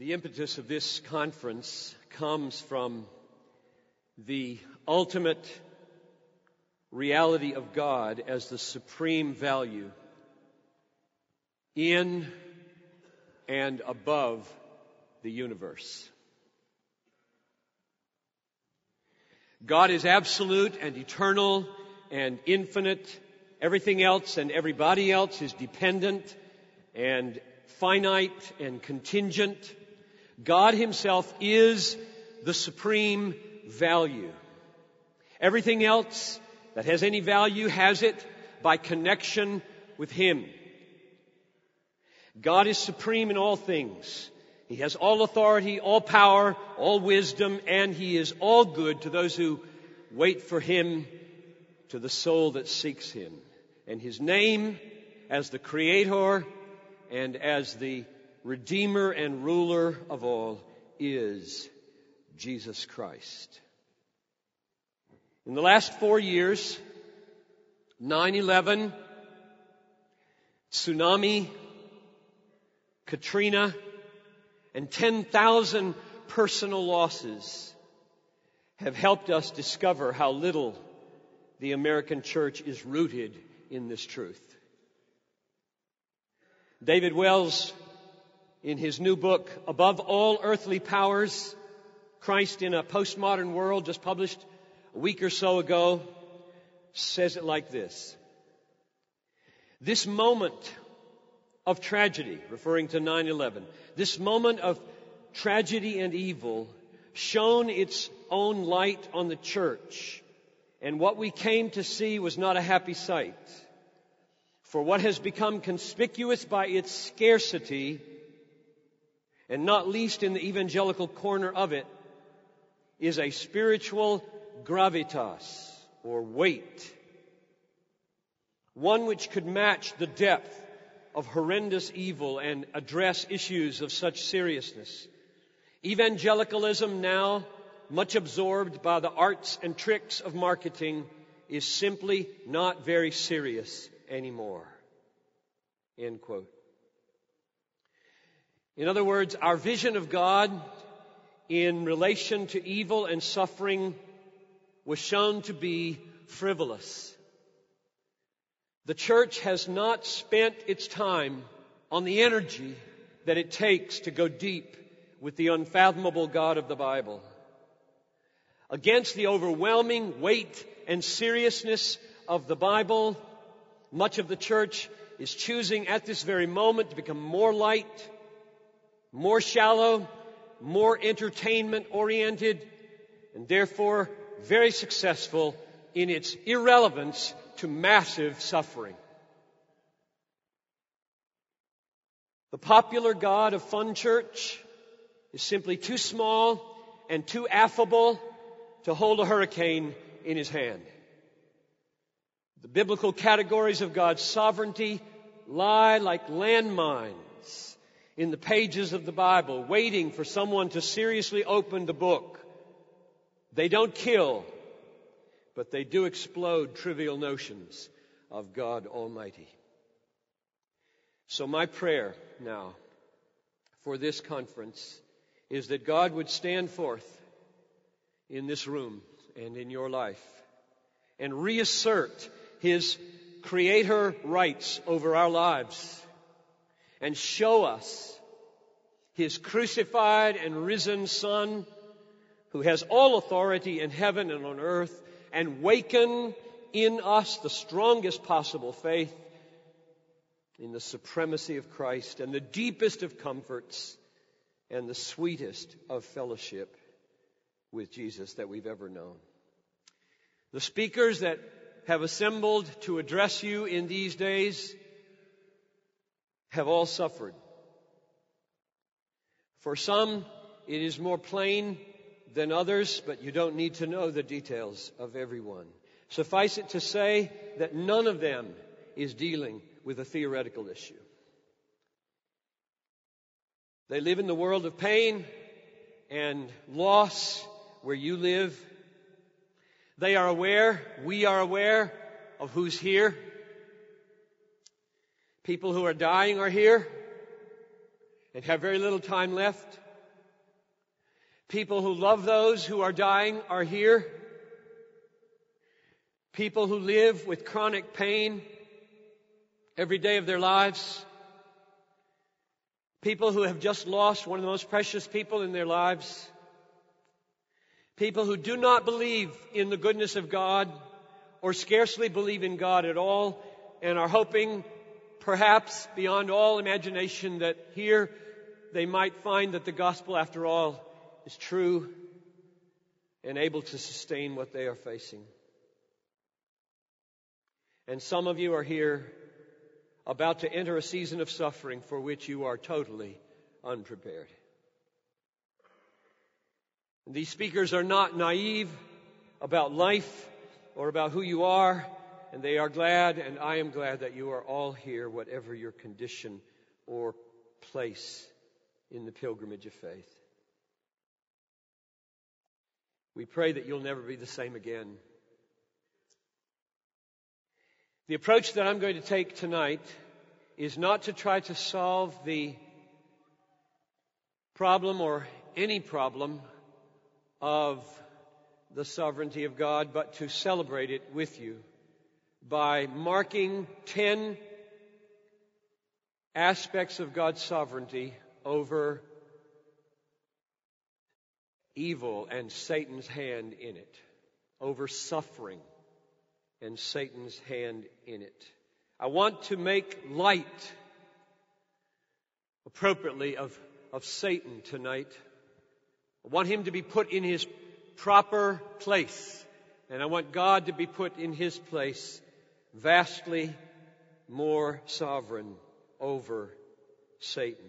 The impetus of this conference comes from the ultimate reality of God as the supreme value in and above the universe. God is absolute and eternal and infinite. Everything else and everybody else is dependent and finite and contingent. God Himself is the supreme value. Everything else that has any value has it by connection with Him. God is supreme in all things. He has all authority, all power, all wisdom, and He is all good to those who wait for Him, to the soul that seeks Him. And His name as the Creator and as the Redeemer and ruler of all is Jesus Christ. In the last four years, 9-11, tsunami, Katrina, and 10,000 personal losses have helped us discover how little the American church is rooted in this truth. David Wells, in his new book, Above All Earthly Powers, Christ in a Postmodern World, just published a week or so ago, says it like this. This moment of tragedy, referring to 9-11, this moment of tragedy and evil shone its own light on the church. And what we came to see was not a happy sight. For what has become conspicuous by its scarcity, and not least in the evangelical corner of it, is a spiritual gravitas, or weight. One which could match the depth of horrendous evil and address issues of such seriousness. Evangelicalism now, much absorbed by the arts and tricks of marketing, is simply not very serious anymore. End quote. In other words, our vision of God in relation to evil and suffering was shown to be frivolous. The church has not spent its time on the energy that it takes to go deep with the unfathomable God of the Bible. Against the overwhelming weight and seriousness of the Bible, much of the church is choosing at this very moment to become more light, more shallow, more entertainment oriented, and therefore very successful in its irrelevance to massive suffering. The popular God of Fun Church is simply too small and too affable to hold a hurricane in his hand. The biblical categories of God's sovereignty lie like landmines in the pages of the Bible, waiting for someone to seriously open the book. They don't kill, but they do explode trivial notions of God Almighty. So, my prayer now for this conference is that God would stand forth in this room and in your life and reassert His creator rights over our lives and show us His crucified and risen Son who has all authority in heaven and on earth and waken in us the strongest possible faith in the supremacy of Christ and the deepest of comforts and the sweetest of fellowship with Jesus that we've ever known. The speakers that have assembled to address you in these days have all suffered. For some, it is more plain than others, but you don't need to know the details of everyone. Suffice it to say that none of them is dealing with a theoretical issue. They live in the world of pain and loss where you live. They are aware, we are aware of who's here. People who are dying are here and have very little time left. People who love those who are dying are here. People who live with chronic pain every day of their lives. People who have just lost one of the most precious people in their lives. People who do not believe in the goodness of God or scarcely believe in God at all and are hoping, perhaps beyond all imagination, that here they might find that the gospel, after all, is true and able to sustain what they are facing. And some of you are here about to enter a season of suffering for which you are totally unprepared. These speakers are not naive about life or about who you are, and they are glad, and I am glad that you are all here, whatever your condition or place in the pilgrimage of faith. We pray that you'll never be the same again. The approach that I'm going to take tonight is not to try to solve the problem or any problem of the sovereignty of God, but to celebrate it with you by marking 10 aspects of God's sovereignty over evil and Satan's hand in it, over suffering and Satan's hand in it. I want to make light appropriately of, of Satan tonight. I want him to be put in his proper place. And I want God to be put in his place, vastly more sovereign over Satan.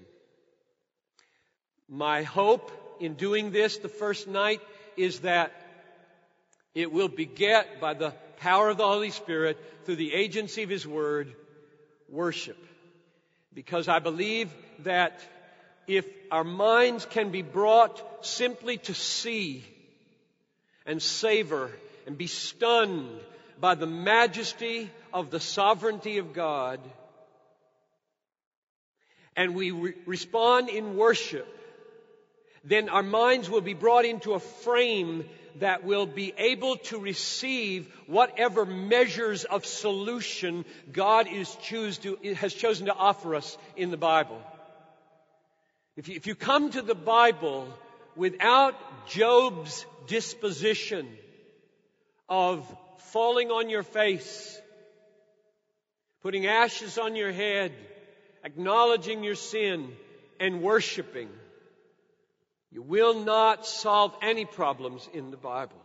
My hope in doing this the first night is that it will beget by the power of the Holy Spirit through the agency of His Word worship. Because I believe that if our minds can be brought simply to see and savor and be stunned by the majesty of the sovereignty of God, and we re- respond in worship, then our minds will be brought into a frame that will be able to receive whatever measures of solution God is choose to, has chosen to offer us in the Bible. If you, if you come to the Bible without Job's disposition of falling on your face, putting ashes on your head, acknowledging your sin, and worshiping, you will not solve any problems in the Bible.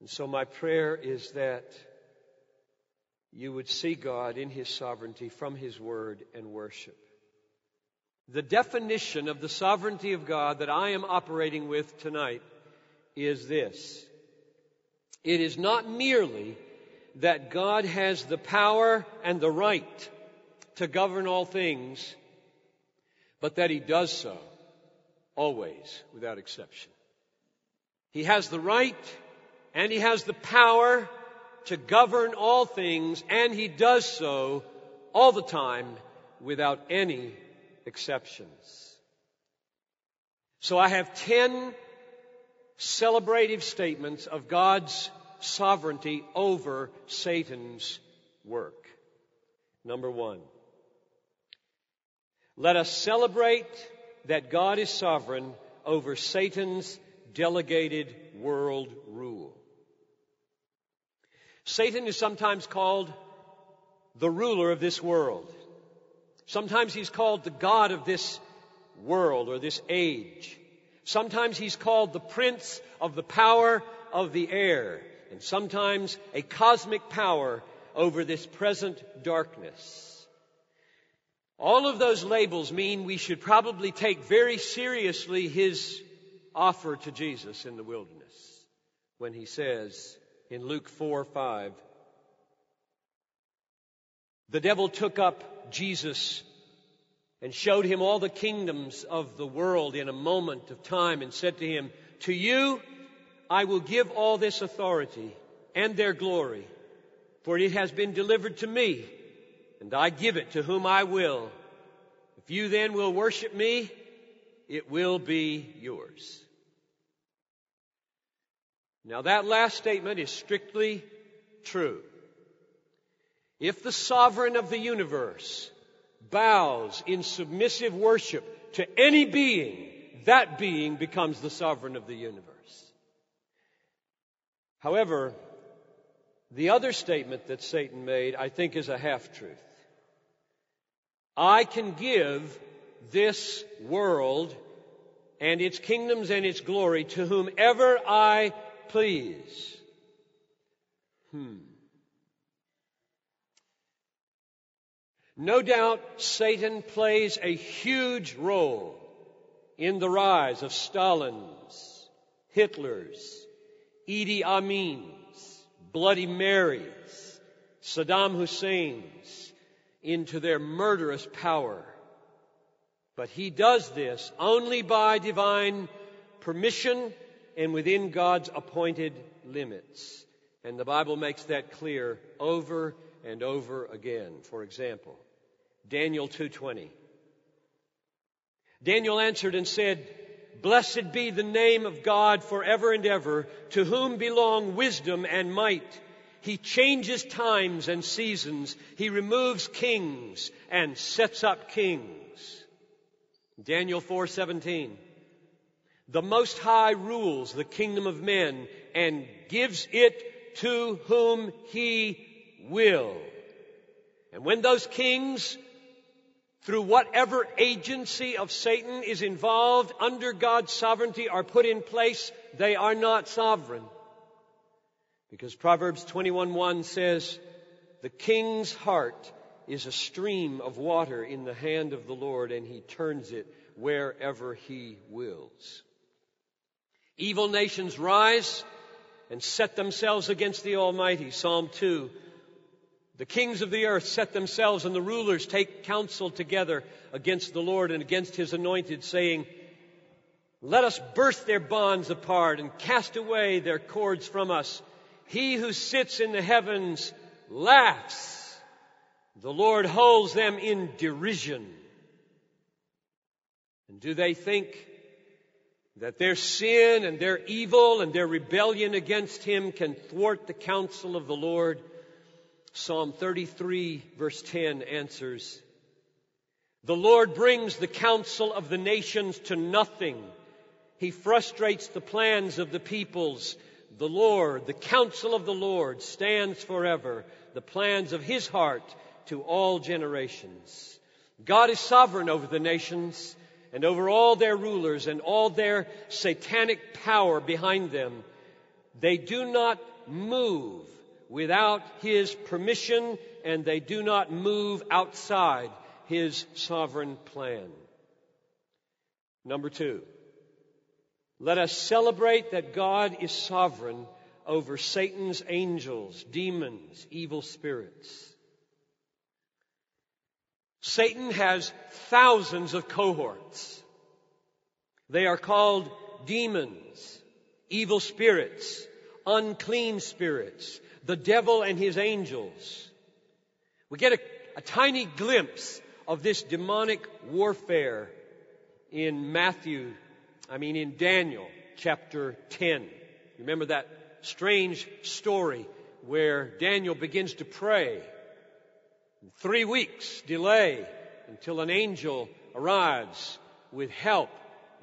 And so my prayer is that you would see God in His sovereignty from His Word and worship. The definition of the sovereignty of God that I am operating with tonight is this. It is not merely that God has the power and the right to govern all things, but that he does so always without exception. He has the right and he has the power to govern all things and he does so all the time without any exceptions. So I have ten celebrative statements of God's sovereignty over Satan's work. Number one. Let us celebrate that God is sovereign over Satan's delegated world rule. Satan is sometimes called the ruler of this world. Sometimes he's called the God of this world or this age. Sometimes he's called the prince of the power of the air. And sometimes a cosmic power over this present darkness. All of those labels mean we should probably take very seriously his offer to Jesus in the wilderness when he says in Luke 4 5, the devil took up Jesus and showed him all the kingdoms of the world in a moment of time and said to him, To you I will give all this authority and their glory, for it has been delivered to me and I give it to whom I will. If you then will worship me, it will be yours. Now that last statement is strictly true. If the sovereign of the universe bows in submissive worship to any being, that being becomes the sovereign of the universe. However, the other statement that Satan made, I think, is a half truth. I can give this world and its kingdoms and its glory to whomever I please. Hmm. No doubt Satan plays a huge role in the rise of Stalin's, Hitler's, Idi Amin's, Bloody Mary's, Saddam Hussein's into their murderous power. But he does this only by divine permission and within God's appointed limits. And the Bible makes that clear over and over again. For example, Daniel 2:20. Daniel answered and said, Blessed be the name of God forever and ever, to whom belong wisdom and might. He changes times and seasons. He removes kings and sets up kings. Daniel 4:17. The Most High rules the kingdom of men and gives it to whom he will. And when those kings, through whatever agency of Satan is involved under God's sovereignty, are put in place, they are not sovereign. Because Proverbs 21:1 says, "The king's heart is a stream of water in the hand of the Lord, and he turns it wherever he wills." Evil nations rise and set themselves against the Almighty. Psalm 2 the kings of the earth set themselves and the rulers take counsel together against the Lord and against his anointed, saying, Let us burst their bonds apart and cast away their cords from us. He who sits in the heavens laughs. The Lord holds them in derision. And do they think that their sin and their evil and their rebellion against Him can thwart the counsel of the Lord? Psalm 33 verse 10 answers, The Lord brings the counsel of the nations to nothing. He frustrates the plans of the peoples. The Lord, the counsel of the Lord stands forever, the plans of His heart to all generations. God is sovereign over the nations and over all their rulers and all their satanic power behind them. They do not move without His permission and they do not move outside His sovereign plan. Number two, let us celebrate that God is sovereign over Satan's angels, demons, evil spirits. Satan has thousands of cohorts. They are called demons, evil spirits, unclean spirits, the devil and his angels. We get a, a tiny glimpse of this demonic warfare in Matthew, I mean in Daniel chapter 10. Remember that strange story where Daniel begins to pray. Three weeks delay until an angel arrives with help.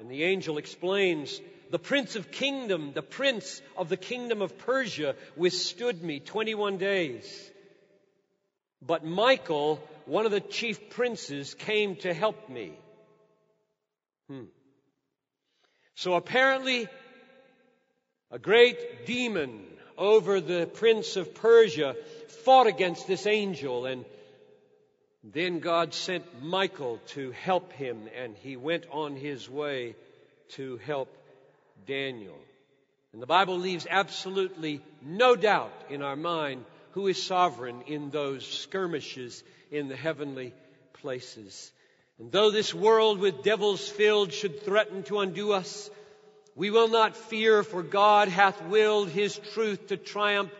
And the angel explains the prince of kingdom, the prince of the kingdom of Persia withstood me 21 days. But Michael, one of the chief princes, came to help me. Hmm. So apparently, a great demon over the prince of Persia fought against this angel and then God sent Michael to help him and he went on his way to help Daniel. And the Bible leaves absolutely no doubt in our mind who is sovereign in those skirmishes in the heavenly places. And though this world with devils filled should threaten to undo us, we will not fear, for God hath willed his truth to triumph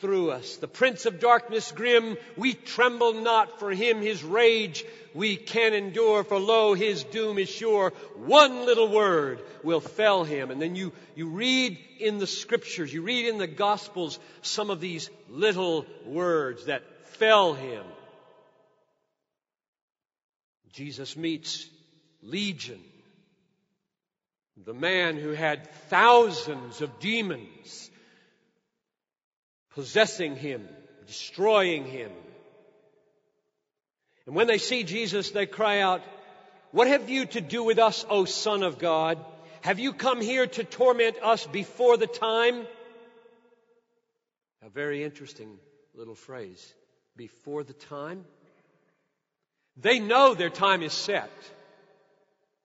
through us. The prince of darkness grim, we tremble not for him, his rage we can endure, for lo, his doom is sure. One little word will fell him. And then you, you read in the scriptures, you read in the gospels some of these little words that fell him. Jesus meets Legion, the man who had thousands of demons possessing him, destroying him. And when they see Jesus, they cry out, What have you to do with us, O Son of God? Have you come here to torment us before the time? A very interesting little phrase. Before the time? They know their time is set.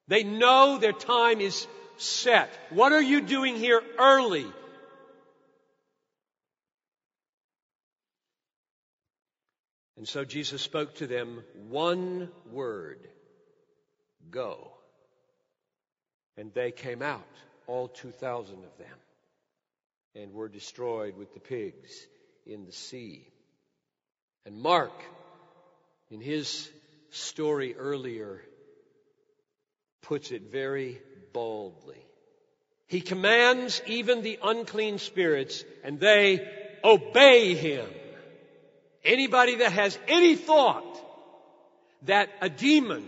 They know their time is set. What are you doing here early? And so Jesus spoke to them one word Go. And they came out, all 2,000 of them, and were destroyed with the pigs in the sea. And Mark, in his story earlier, puts it very boldly. He commands even the unclean spirits, and they obey him. Anybody that has any thought that a demon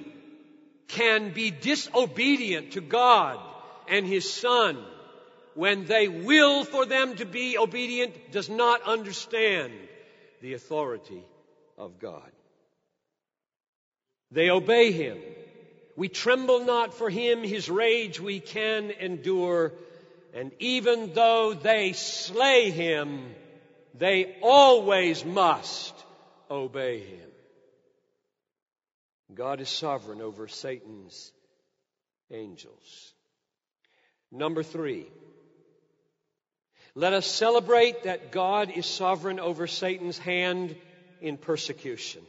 can be disobedient to God and His Son when they will for them to be obedient does not understand the authority of God. They obey Him. We tremble not for Him, His rage we can endure, and even though they slay Him, they always must obey him. God is sovereign over Satan's angels. Number three, let us celebrate that God is sovereign over Satan's hand in persecution.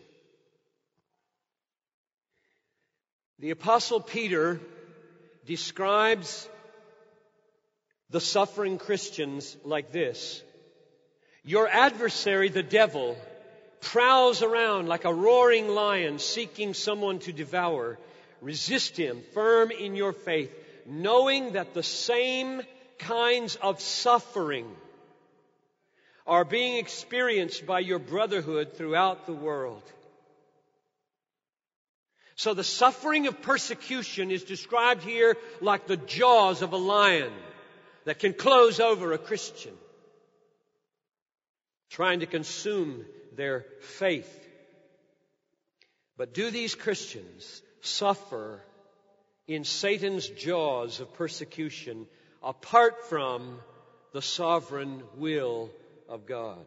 The Apostle Peter describes the suffering Christians like this your adversary, the devil, prowls around like a roaring lion seeking someone to devour. Resist him, firm in your faith, knowing that the same kinds of suffering are being experienced by your brotherhood throughout the world. So the suffering of persecution is described here like the jaws of a lion that can close over a Christian trying to consume their faith. But do these Christians suffer in Satan's jaws of persecution apart from the sovereign will of God?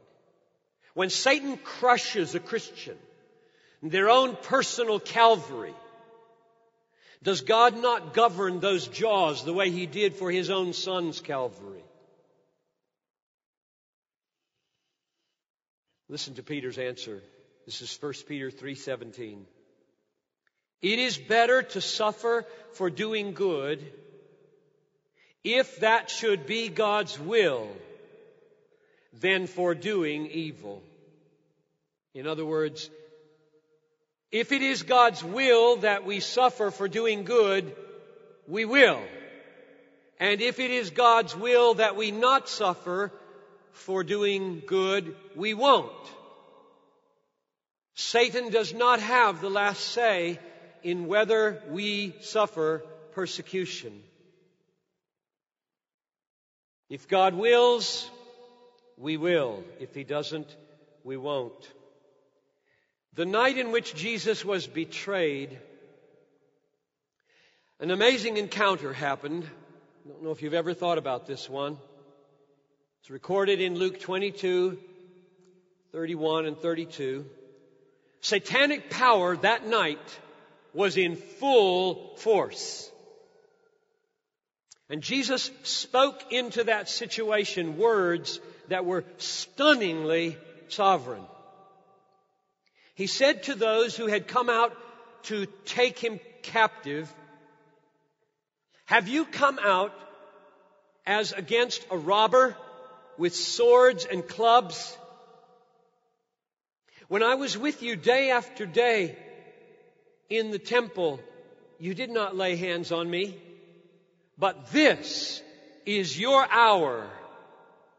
When Satan crushes a Christian, their own personal Calvary, does God not govern those jaws the way he did for his own son's Calvary? Listen to Peter's answer. This is 1 Peter 3:17. It is better to suffer for doing good if that should be God's will than for doing evil. In other words, if it is God's will that we suffer for doing good, we will. And if it is God's will that we not suffer for doing good, we won't. Satan does not have the last say in whether we suffer persecution. If God wills, we will. If He doesn't, we won't. The night in which Jesus was betrayed, an amazing encounter happened. I don't know if you've ever thought about this one. It's recorded in Luke 22, 31 and 32. Satanic power that night was in full force. And Jesus spoke into that situation words that were stunningly sovereign. He said to those who had come out to take him captive, Have you come out as against a robber with swords and clubs. When I was with you day after day, in the temple, you did not lay hands on me, but this is your hour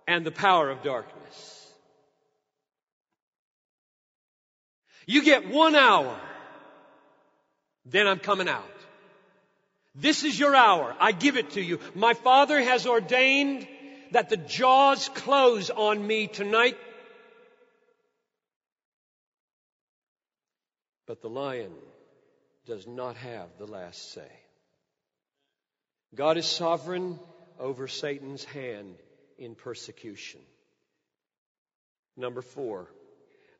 and the power of darkness. You get one hour, then I'm coming out. This is your hour. I give it to you. My Father has ordained that the jaws close on me tonight. But the lion does not have the last say. God is sovereign over Satan's hand in persecution. Number four,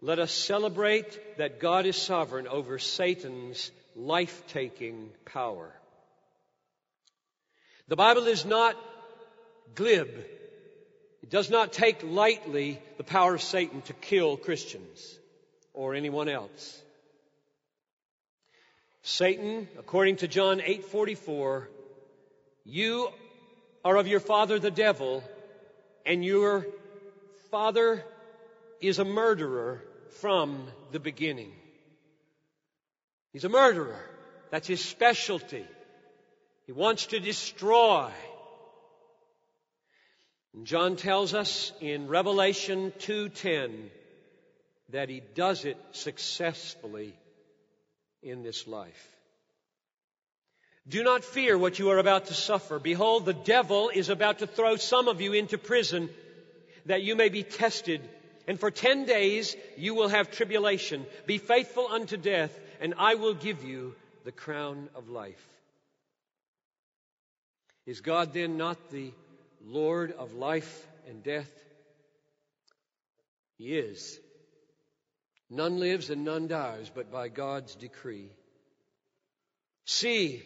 let us celebrate that God is sovereign over Satan's life taking power. The Bible is not glib. It does not take lightly the power of Satan to kill Christians or anyone else. Satan, according to John 8:44, you are of your father the devil, and your father is a murderer from the beginning. He's a murderer. That's his specialty. He wants to destroy. And John tells us in Revelation 2:10 that he does it successfully in this life. Do not fear what you are about to suffer. Behold, the devil is about to throw some of you into prison that you may be tested. And for ten days you will have tribulation. Be faithful unto death, and I will give you the crown of life. Is God then not the Lord of life and death? He is. None lives and none dies but by God's decree. See,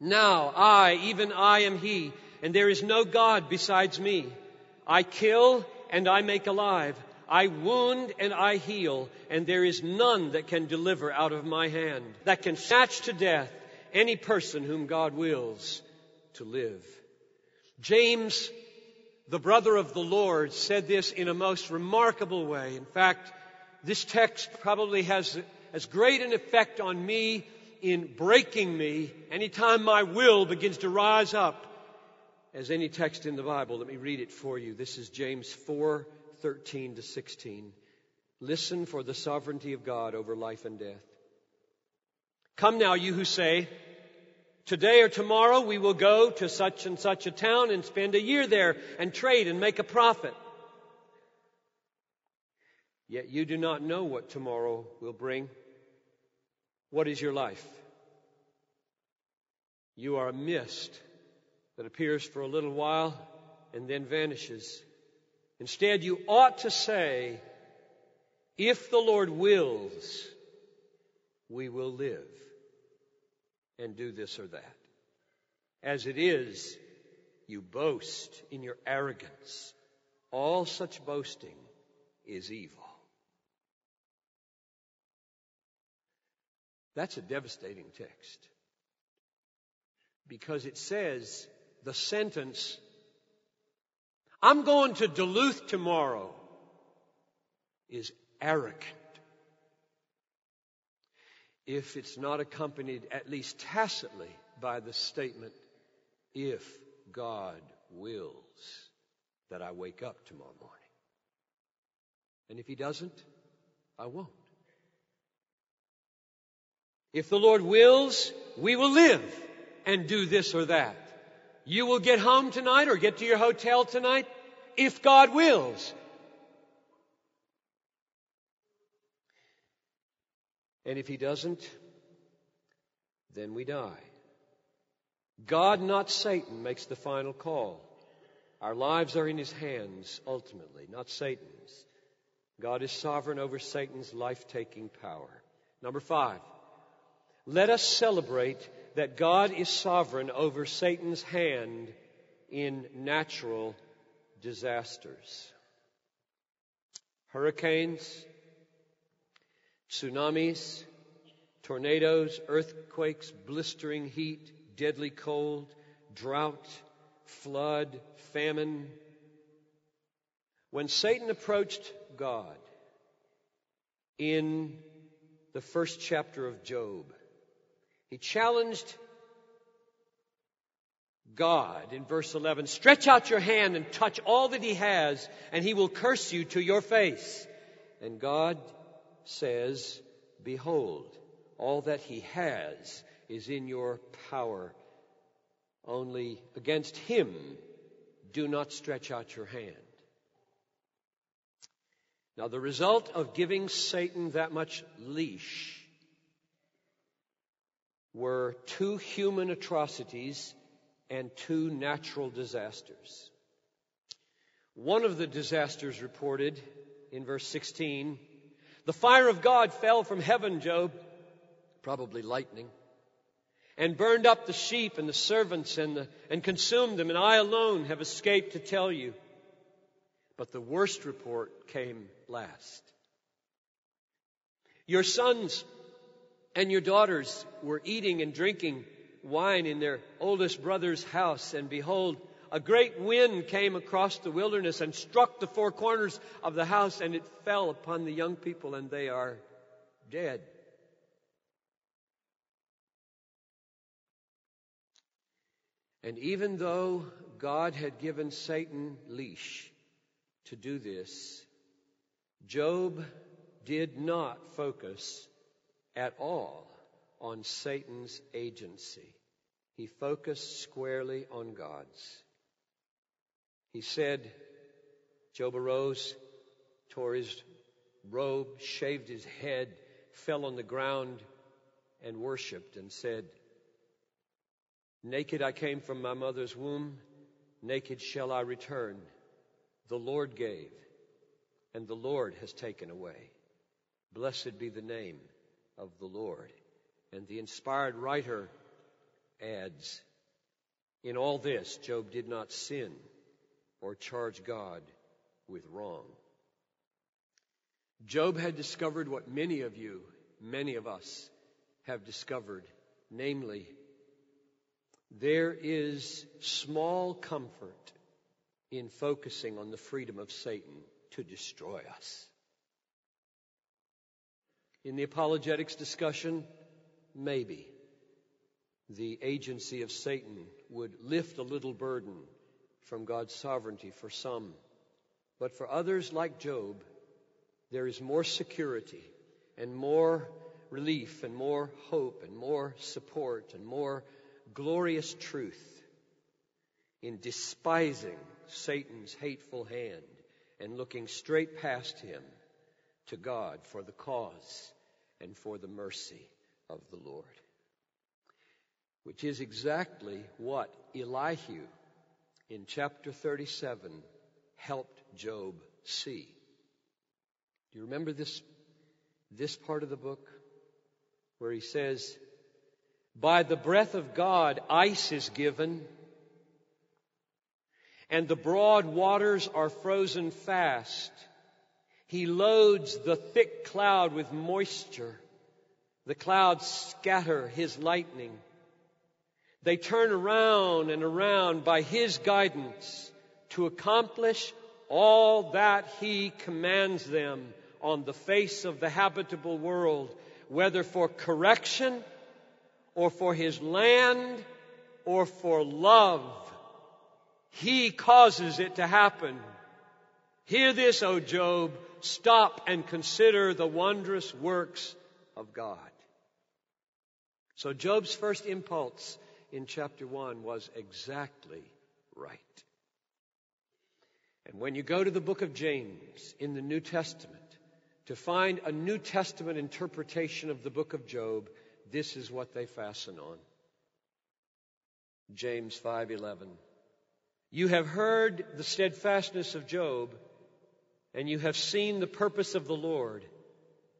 now I, even I am He, and there is no God besides me. I kill and I make alive. I wound and I heal, and there is none that can deliver out of my hand, that can snatch to death any person whom God wills to live. James, the brother of the Lord, said this in a most remarkable way. In fact, this text probably has as great an effect on me in breaking me anytime my will begins to rise up as any text in the Bible. Let me read it for you. This is James 4 13 to 16. Listen for the sovereignty of God over life and death. Come now, you who say, Today or tomorrow we will go to such and such a town and spend a year there and trade and make a profit. Yet you do not know what tomorrow will bring. What is your life? You are a mist that appears for a little while and then vanishes. Instead, you ought to say, if the Lord wills, we will live and do this or that. As it is, you boast in your arrogance. All such boasting is evil. That's a devastating text. Because it says the sentence, I'm going to Duluth tomorrow, is arrogant. If it's not accompanied, at least tacitly, by the statement, if God wills that I wake up tomorrow morning. And if He doesn't, I won't. If the Lord wills, we will live and do this or that. You will get home tonight or get to your hotel tonight if God wills. And if He doesn't, then we die. God, not Satan, makes the final call. Our lives are in His hands ultimately, not Satan's. God is sovereign over Satan's life taking power. Number five, let us celebrate that God is sovereign over Satan's hand in natural disasters. Hurricanes, tsunamis, tornadoes, earthquakes, blistering heat, deadly cold, drought, flood, famine. When Satan approached God in the first chapter of Job. He challenged God in verse 11 stretch out your hand and touch all that he has, and he will curse you to your face. And God says, Behold, all that he has is in your power. Only against him do not stretch out your hand. Now, the result of giving Satan that much leash were two human atrocities and two natural disasters. One of the disasters reported in verse 16 the fire of God fell from heaven, Job, probably lightning, and burned up the sheep and the servants and, the, and consumed them, and I alone have escaped to tell you. But the worst report came last. Your sons and your daughters were eating and drinking wine in their oldest brother's house, and behold, a great wind came across the wilderness and struck the four corners of the house, and it fell upon the young people, and they are dead. And even though God had given Satan leash to do this, Job did not focus at all on Satan's agency. He focused squarely on God's. He said, Job arose, tore his robe, shaved his head, fell on the ground, and worshiped and said, Naked I came from my mother's womb, naked shall I return. The Lord gave, and the Lord has taken away. Blessed be the name of the Lord. And the inspired writer adds, In all this, Job did not sin or charge God with wrong. Job had discovered what many of you, many of us, have discovered, namely, there is small comfort in focusing on the freedom of Satan to destroy us. In the apologetics discussion, maybe the agency of Satan would lift a little burden from God's sovereignty for some. But for others like Job, there is more security and more relief and more hope and more support and more glorious truth in despising Satan's hateful hand and looking straight past him to God for the cause and for the mercy of the Lord. Which is exactly what Elihu in chapter 37 helped Job see. Do you remember this, this part of the book where he says, By the breath of God, ice is given, and the broad waters are frozen fast. He loads the thick cloud with moisture. The clouds scatter his lightning. They turn around and around by his guidance to accomplish all that he commands them on the face of the habitable world, whether for correction or for his land or for love. He causes it to happen. Hear this, O Job. Stop and consider the wondrous works of God. So Job's first impulse in chapter 1 was exactly right. And when you go to the book of James in the New Testament to find a New Testament interpretation of the book of Job, this is what they fasten on. James 5:11 You have heard the steadfastness of Job and you have seen the purpose of the Lord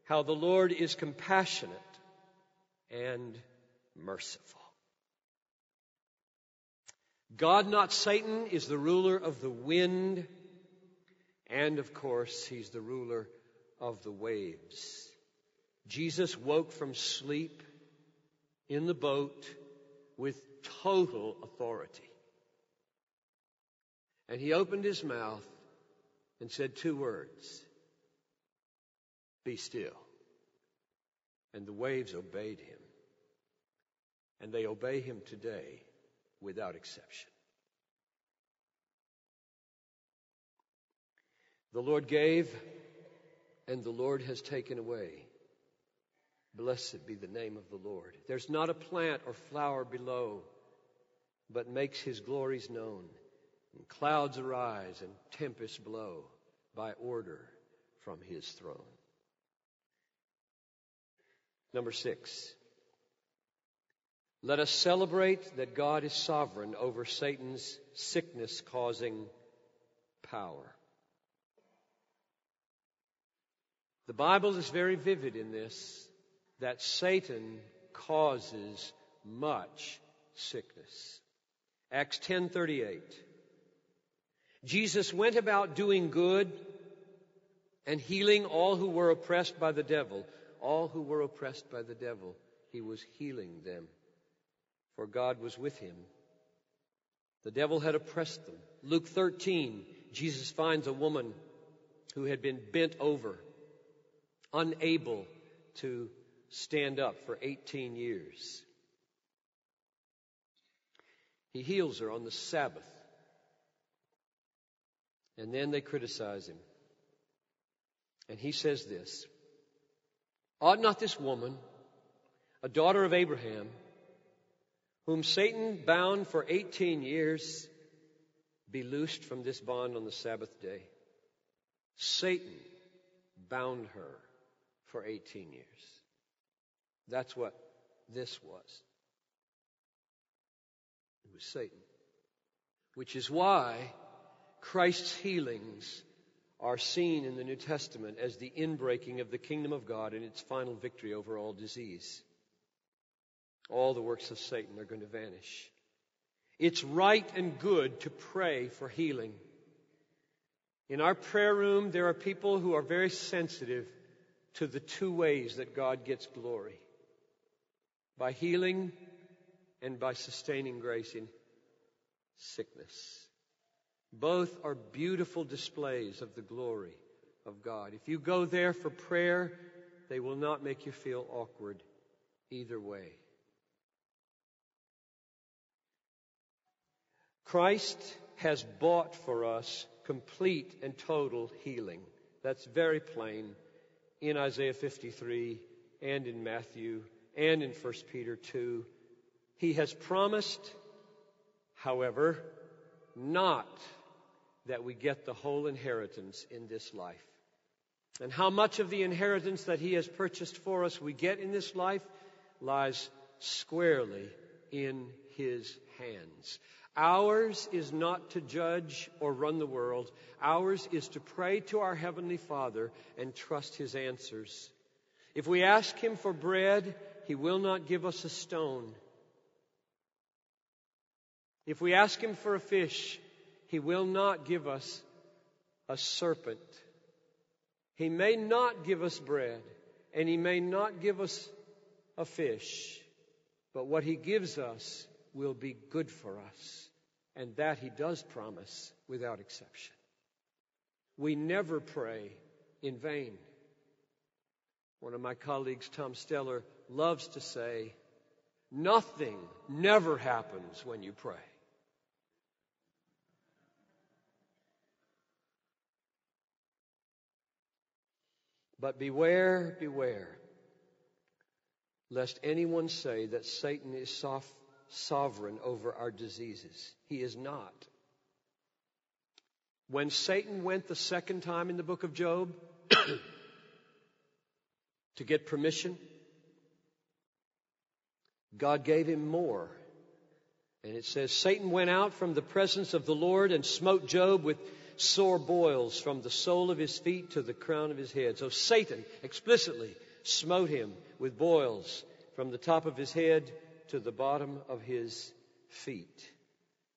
how the Lord is compassionate and merciful. God, not Satan, is the ruler of the wind, and of course, he's the ruler of the waves. Jesus woke from sleep in the boat with total authority. And he opened his mouth and said two words Be still. and the waves obeyed him. And they obey him today without exception. The Lord gave, and the Lord has taken away. Blessed be the name of the Lord. There's not a plant or flower below, but makes his glories known. And clouds arise and tempests blow by order from his throne. Number six. Let us celebrate that God is sovereign over Satan's sickness causing power. The Bible is very vivid in this that Satan causes much sickness. Acts 10:38 Jesus went about doing good and healing all who were oppressed by the devil. All who were oppressed by the devil, he was healing them, for God was with him. The devil had oppressed them. Luke 13, Jesus finds a woman who had been bent over, unable to stand up for 18 years. He heals her on the Sabbath. And then they criticize him. And he says this Ought not this woman, a daughter of Abraham, whom Satan bound for 18 years, be loosed from this bond on the Sabbath day? Satan bound her for 18 years. That's what this was. It was Satan. Which is why Christ's healings are seen in the New Testament as the inbreaking of the kingdom of God and its final victory over all disease. All the works of Satan are going to vanish. It's right and good to pray for healing. In our prayer room, there are people who are very sensitive to the two ways that God gets glory by healing and by sustaining grace in sickness. Both are beautiful displays of the glory of God. If you go there for prayer, they will not make you feel awkward either way. Christ has bought for us complete and total healing. That's very plain in Isaiah 53 and in Matthew and in 1 Peter 2. He has promised, however, not that we get the whole inheritance in this life. And how much of the inheritance that He has purchased for us we get in this life lies squarely in His hands. Ours is not to judge or run the world. Ours is to pray to our Heavenly Father and trust His answers. If we ask Him for bread, He will not give us a stone. If we ask Him for a fish, he will not give us a serpent. He may not give us bread, and He may not give us a fish, but what He gives us will be good for us. And that He does promise without exception. We never pray in vain. One of my colleagues, Tom Steller, loves to say, Nothing never happens when you pray. But beware, beware, lest anyone say that Satan is soft, sovereign over our diseases. He is not. When Satan went the second time in the book of Job to get permission, God gave him more. And it says, Satan went out from the presence of the Lord and smote Job with sore boils from the sole of his feet to the crown of his head. So Satan explicitly smote him with boils from the top of his head to the bottom of his feet.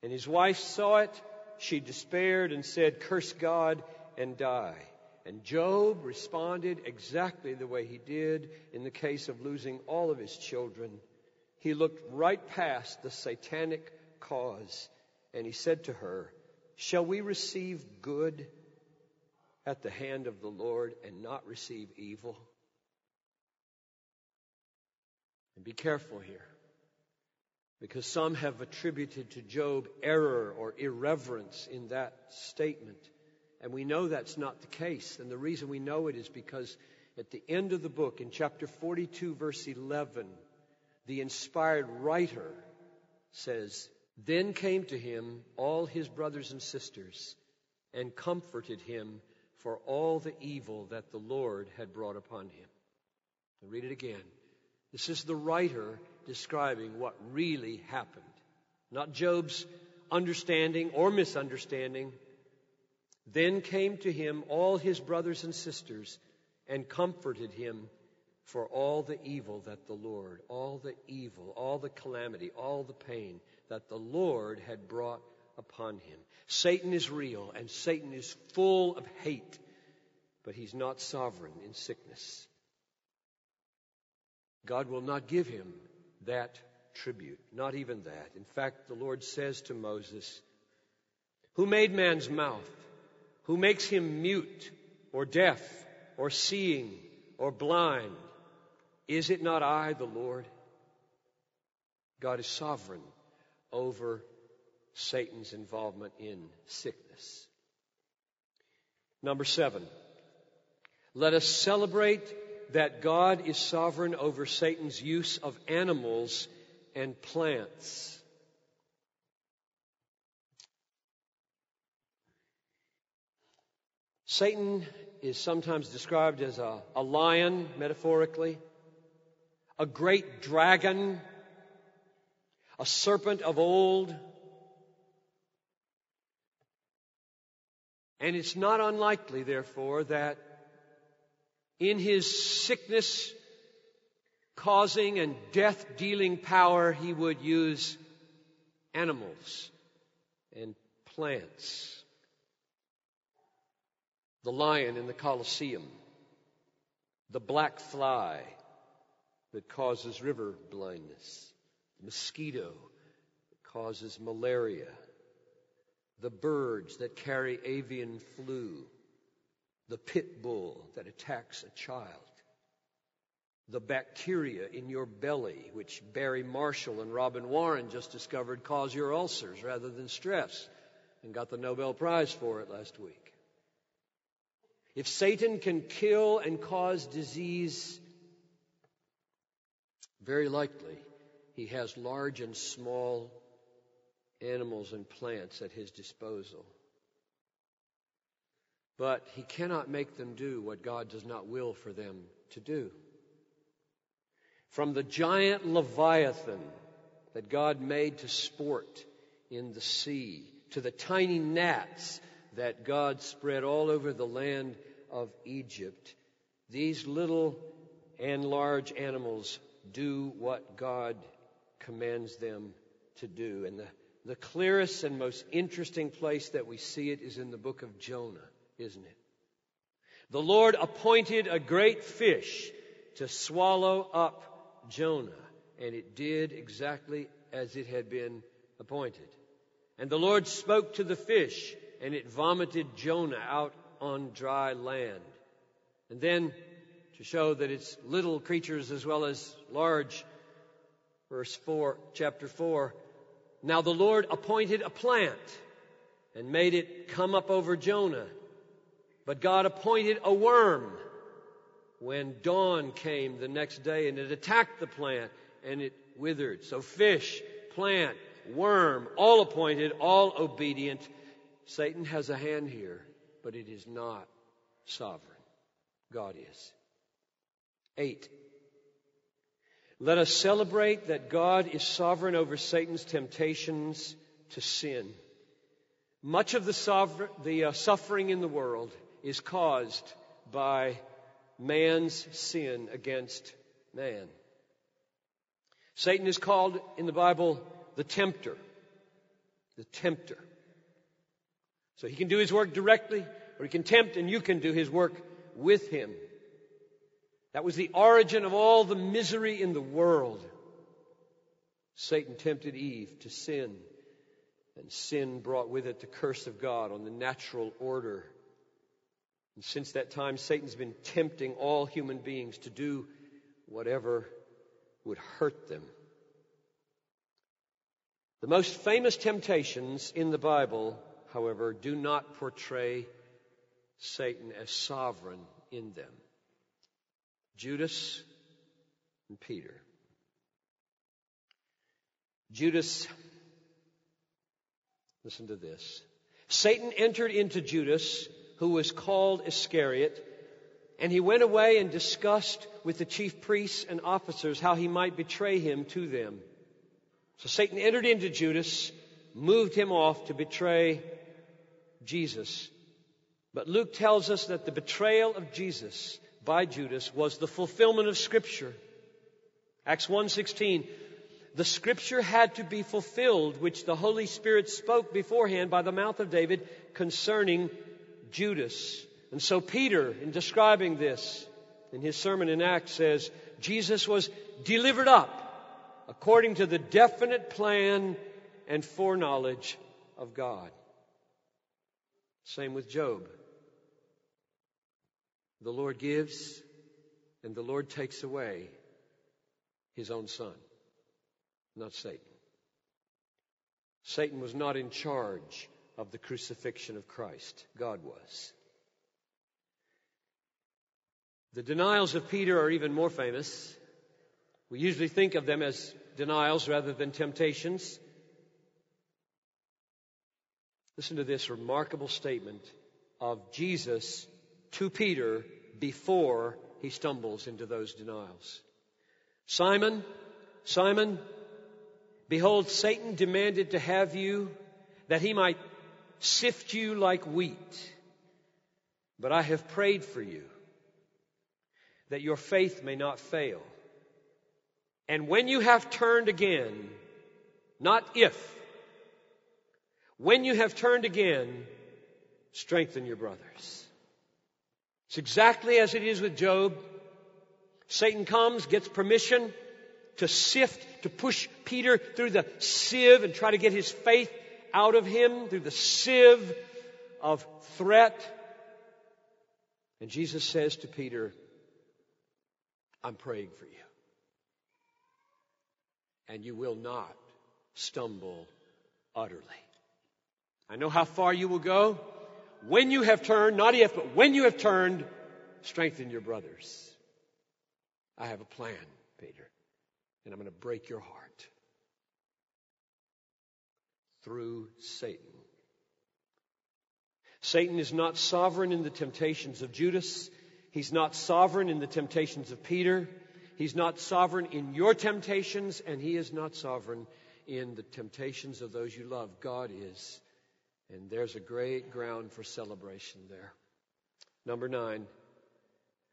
And his wife saw it. She despaired and said, Curse God and die. And Job responded exactly the way he did in the case of losing all of his children. He looked right past the satanic cause and he said to her, Shall we receive good at the hand of the Lord and not receive evil? And be careful here. Because some have attributed to Job error or irreverence in that statement. And we know that's not the case. And the reason we know it is because at the end of the book, in chapter 42, verse 11, the inspired writer says, Then came to him all his brothers and sisters and comforted him for all the evil that the Lord had brought upon him. I'll read it again. This is the writer describing what really happened. Not Job's understanding or misunderstanding. Then came to him all his brothers and sisters and comforted him for all the evil that the Lord, all the evil, all the calamity, all the pain that the Lord had brought upon him. Satan is real and Satan is full of hate, but he's not sovereign in sickness. God will not give him that tribute, not even that. In fact, the Lord says to Moses, Who made man's mouth? Who makes him mute or deaf or seeing or blind? Is it not I, the Lord? God is sovereign over Satan's involvement in sickness. Number seven, let us celebrate that God is sovereign over Satan's use of animals and plants. Satan is sometimes described as a, a lion, metaphorically, a great dragon, a serpent of old. And it's not unlikely, therefore, that in his sickness causing and death dealing power, he would use animals and plants. The lion in the Colosseum, the black fly that causes river blindness, the mosquito that causes malaria, the birds that carry avian flu, the pit bull that attacks a child, the bacteria in your belly, which Barry Marshall and Robin Warren just discovered cause your ulcers rather than stress, and got the Nobel Prize for it last week. If Satan can kill and cause disease, very likely he has large and small animals and plants at his disposal. But he cannot make them do what God does not will for them to do. From the giant Leviathan that God made to sport in the sea, to the tiny gnats that God spread all over the land of Egypt, these little and large animals do what God commands them to do. And the, the clearest and most interesting place that we see it is in the book of Jonah isn't it? The Lord appointed a great fish to swallow up Jonah, and it did exactly as it had been appointed. And the Lord spoke to the fish, and it vomited Jonah out on dry land. And then, to show that it's little creatures as well as large, verse 4, chapter 4, now the Lord appointed a plant and made it come up over Jonah but God appointed a worm when dawn came the next day and it attacked the plant and it withered. So fish, plant, worm, all appointed, all obedient. Satan has a hand here, but it is not sovereign. God is. Eight. Let us celebrate that God is sovereign over Satan's temptations to sin. Much of the, the uh, suffering in the world is caused by man's sin against man. Satan is called in the Bible the tempter. The tempter. So he can do his work directly, or he can tempt and you can do his work with him. That was the origin of all the misery in the world. Satan tempted Eve to sin, and sin brought with it the curse of God on the natural order and since that time, Satan's been tempting all human beings to do whatever would hurt them. The most famous temptations in the Bible, however, do not portray Satan as sovereign in them. Judas and Peter. Judas, listen to this. Satan entered into Judas, who was called Iscariot, and he went away and discussed with the chief priests and officers how he might betray him to them. So Satan entered into Judas, moved him off to betray Jesus. But Luke tells us that the betrayal of Jesus by Judas was the fulfillment of scripture. Acts 1:16 the scripture had to be fulfilled which the Holy Spirit spoke beforehand by the mouth of David concerning Judas. And so Peter in describing this in his sermon in Acts says Jesus was delivered up according to the definite plan and foreknowledge of God. Same with Job. The Lord gives and the Lord takes away his own son, not Satan. Satan was not in charge of the crucifixion of Christ, God was. The denials of Peter are even more famous. We usually think of them as denials rather than temptations. Listen to this remarkable statement of Jesus to Peter before he stumbles into those denials. Simon, Simon, behold, Satan demanded to have you that he might sift you like wheat. But I have prayed for you that your faith may not fail. And when you have turned again, not if, when you have turned again, strengthen your brothers. It's exactly as it is with Job. Satan comes, gets permission to sift, to push Peter through the sieve and try to get his faith out of him through the sieve of threat. And Jesus says to Peter, I'm praying for you and you will not stumble utterly. I know how far you will go. When you have turned, not if, but when you have turned, strengthen your brothers. I have a plan, Peter, and I'm going to break your heart through Satan. Satan is not sovereign in the temptations of Judas. He's not sovereign in the temptations of Peter. He's not sovereign in your temptations, and He is not sovereign in the temptations of those you love. God is. And there's a great ground for celebration there. Number nine,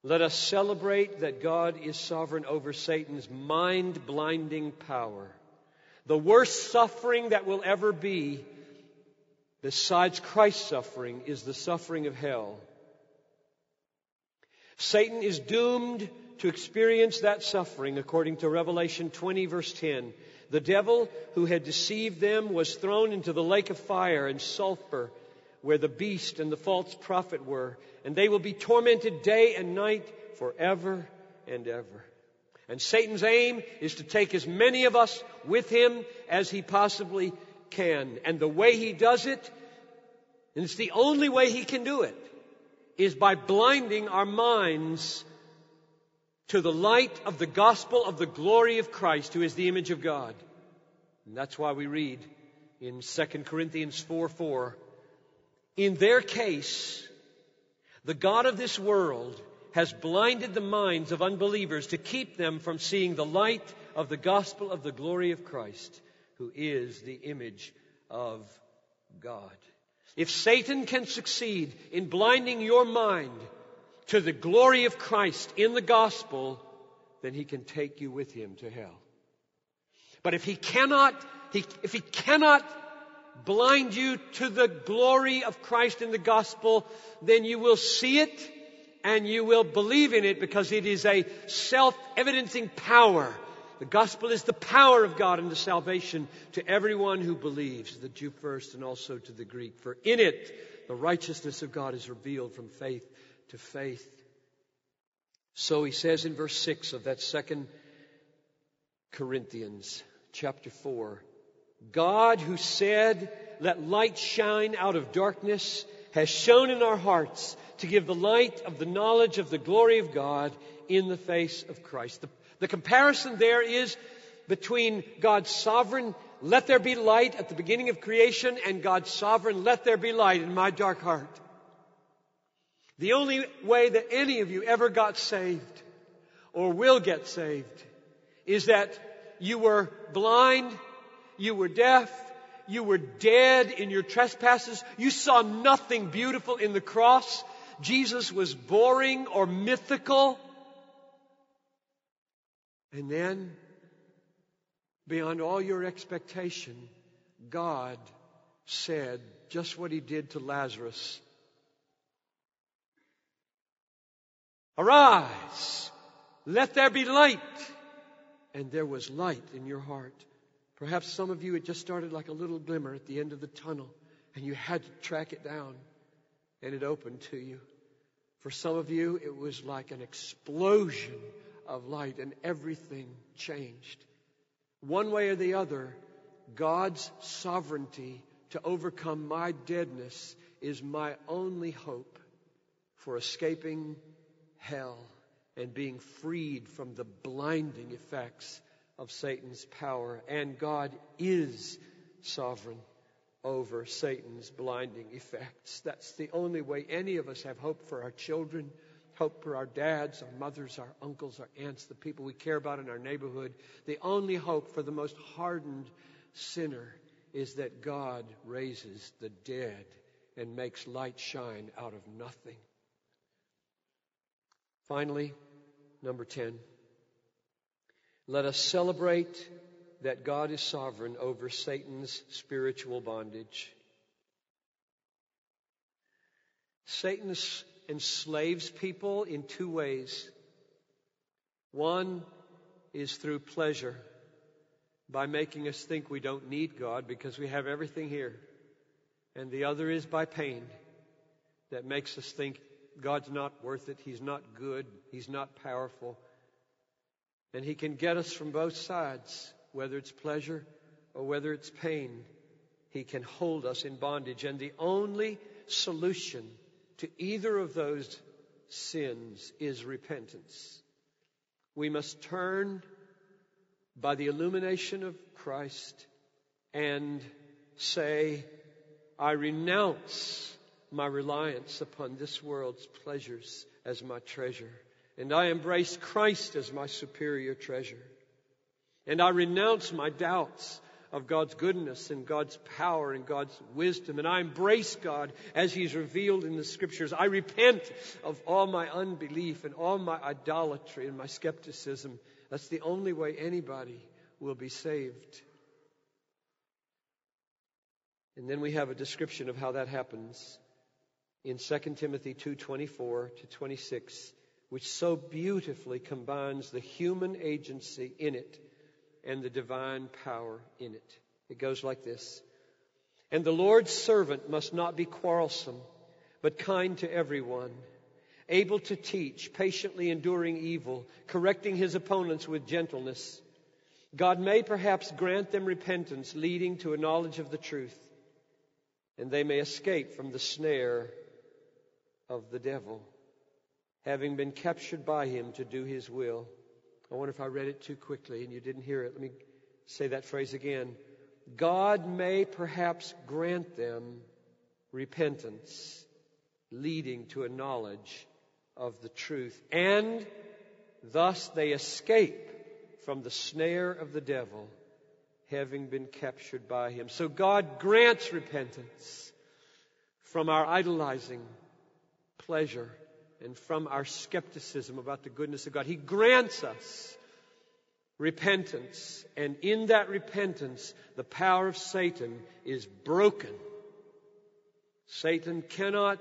let us celebrate that God is sovereign over Satan's mind blinding power. The worst suffering that will ever be, besides Christ's suffering, is the suffering of hell. Satan is doomed to experience that suffering according to Revelation 20 verse 10. The devil who had deceived them was thrown into the lake of fire and sulfur where the beast and the false prophet were, and they will be tormented day and night forever and ever. And Satan's aim is to take as many of us with him as he possibly can. And the way he does it, and it's the only way he can do it, is by blinding our minds to the light of the gospel of the glory of Christ, who is the image of God. And that's why we read in 2 Corinthians 4 4. In their case, the God of this world has blinded the minds of unbelievers to keep them from seeing the light of the gospel of the glory of Christ, who is the image of God. If Satan can succeed in blinding your mind to the glory of Christ in the gospel, then he can take you with him to hell. But if he cannot, he, if he cannot blind you to the glory of Christ in the gospel, then you will see it and you will believe in it because it is a self-evidencing power. The gospel is the power of God unto salvation to everyone who believes, the Jew first and also to the Greek. For in it the righteousness of God is revealed from faith to faith. So he says in verse 6 of that second Corinthians chapter 4. God who said, let light shine out of darkness has shone in our hearts to give the light of the knowledge of the glory of God in the face of Christ. The, the comparison there is between God's sovereign, let there be light at the beginning of creation, and God's sovereign, let there be light in my dark heart. The only way that any of you ever got saved or will get saved is that you were blind, you were deaf, you were dead in your trespasses. You saw nothing beautiful in the cross. Jesus was boring or mythical. And then, beyond all your expectation, God said just what he did to Lazarus. Arise, let there be light. And there was light in your heart. Perhaps some of you, it just started like a little glimmer at the end of the tunnel, and you had to track it down, and it opened to you. For some of you, it was like an explosion of light, and everything changed. One way or the other, God's sovereignty to overcome my deadness is my only hope for escaping hell and being freed from the blinding effects of Satan's power. And God is sovereign over Satan's blinding effects. That's the only way any of us have hope for our children, hope for our dads, our mothers, our uncles, our aunts, the people we care about in our neighborhood. The only hope for the most hardened sinner is that God raises the dead and makes light shine out of nothing. Finally, number 10. Let us celebrate that God is sovereign over Satan's spiritual bondage. Satan enslaves people in two ways. One is through pleasure, by making us think we don't need God because we have everything here. And the other is by pain, that makes us think God's not worth it, He's not good, He's not powerful. And He can get us from both sides, whether it's pleasure or whether it's pain. He can hold us in bondage. And the only solution to either of those sins is repentance. We must turn by the illumination of Christ and say, I renounce my reliance upon this world's pleasures as my treasure. And I embrace Christ as my superior treasure. And I renounce my doubts of God's goodness and God's power and God's wisdom. And I embrace God as He's revealed in the scriptures. I repent of all my unbelief and all my idolatry and my skepticism. That's the only way anybody will be saved. And then we have a description of how that happens in 2 Timothy 2:24 to 26 which so beautifully combines the human agency in it and the divine power in it. It goes like this. And the Lord's servant must not be quarrelsome, but kind to everyone, able to teach, patiently enduring evil, correcting his opponents with gentleness. God may perhaps grant them repentance leading to a knowledge of the truth, and they may escape from the snare of the devil having been captured by him to do his will. I wonder if I read it too quickly and you didn't hear it. Let me say that phrase again. God may perhaps grant them repentance, leading to a knowledge of the truth, and thus they escape from the snare of the devil, having been captured by him. So God grants repentance from our idolizing pleasure and from our skepticism about the goodness of God. He grants us repentance, and in that repentance, the power of Satan is broken. Satan cannot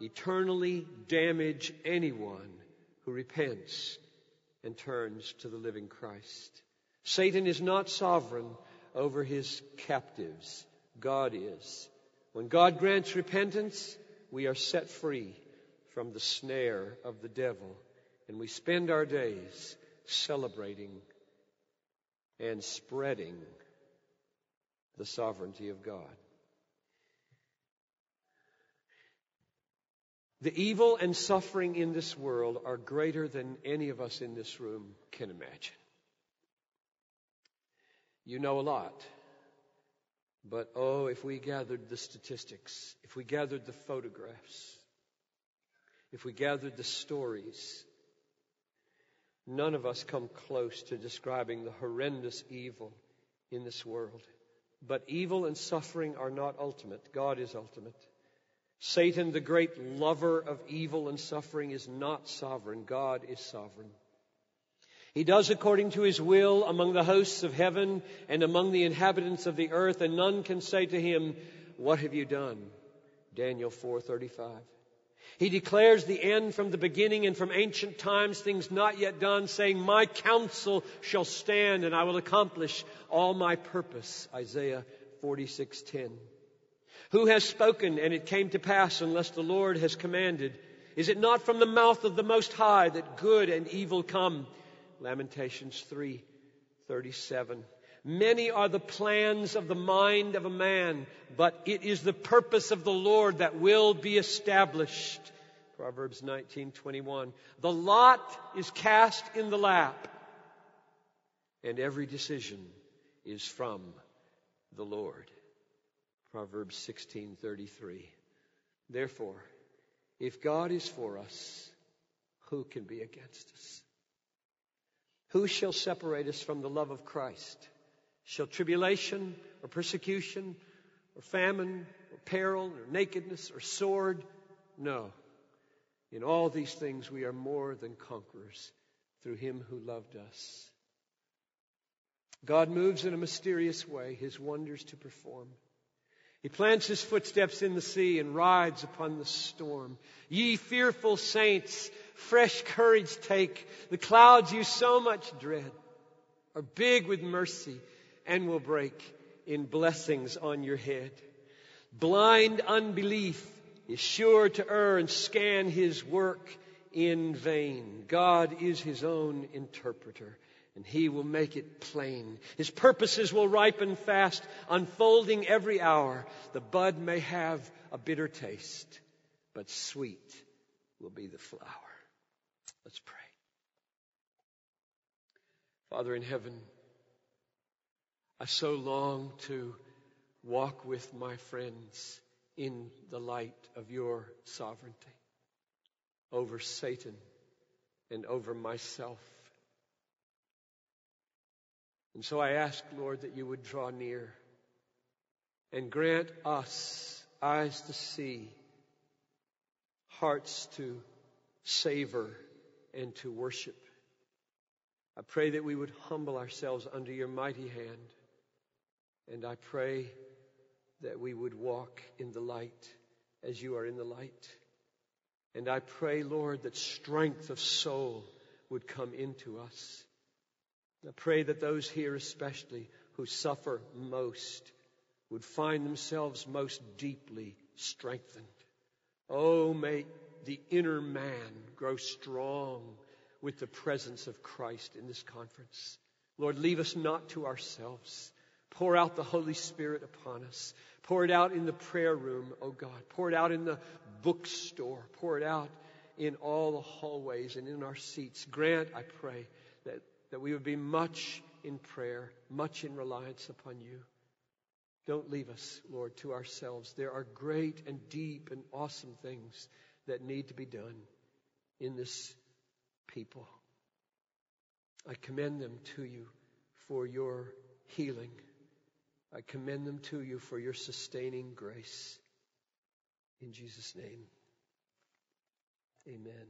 eternally damage anyone who repents and turns to the living Christ. Satan is not sovereign over his captives. God is. When God grants repentance, we are set free from the snare of the devil. And we spend our days celebrating and spreading the sovereignty of God. The evil and suffering in this world are greater than any of us in this room can imagine. You know a lot. But oh, if we gathered the statistics, if we gathered the photographs, if we gathered the stories, none of us come close to describing the horrendous evil in this world. But evil and suffering are not ultimate. God is ultimate. Satan, the great lover of evil and suffering, is not sovereign. God is sovereign. He does according to his will among the hosts of heaven and among the inhabitants of the earth, and none can say to him, What have you done? Daniel 4:35. He declares the end from the beginning and from ancient times, things not yet done, saying, My counsel shall stand and I will accomplish all my purpose. Isaiah 46:10. Who has spoken and it came to pass unless the Lord has commanded? Is it not from the mouth of the Most High that good and evil come? Lamentations 3 37. Many are the plans of the mind of a man, but it is the purpose of the Lord that will be established. Proverbs 19:21. The lot is cast in the lap, and every decision is from the Lord. Proverbs 16:33. Therefore, if God is for us, who can be against us? Who shall separate us from the love of Christ? Shall tribulation or persecution or famine or peril or nakedness or sword? No. In all these things we are more than conquerors through him who loved us. God moves in a mysterious way, his wonders to perform. He plants his footsteps in the sea and rides upon the storm. Ye fearful saints, fresh courage take. The clouds you so much dread are big with mercy and will break in blessings on your head. Blind unbelief is sure to err and scan his work in vain. God is his own interpreter and he will make it plain. His purposes will ripen fast, unfolding every hour. The bud may have a bitter taste, but sweet will be the flower. Let's pray. Father in heaven, I so long to walk with my friends in the light of your sovereignty over Satan and over myself. And so I ask, Lord, that you would draw near and grant us eyes to see, hearts to savor, and to worship. I pray that we would humble ourselves under your mighty hand. And I pray that we would walk in the light as you are in the light. And I pray, Lord, that strength of soul would come into us. I pray that those here, especially who suffer most, would find themselves most deeply strengthened. Oh, may the inner man grow strong with the presence of Christ in this conference. Lord, leave us not to ourselves. Pour out the Holy Spirit upon us. Pour it out in the prayer room, oh God. Pour it out in the bookstore. Pour it out in all the hallways and in our seats. Grant, I pray, that that we would be much in prayer, much in reliance upon you. Don't leave us, Lord, to ourselves. There are great and deep and awesome things that need to be done in this people. I commend them to you for your healing. I commend them to you for your sustaining grace. In Jesus' name, amen.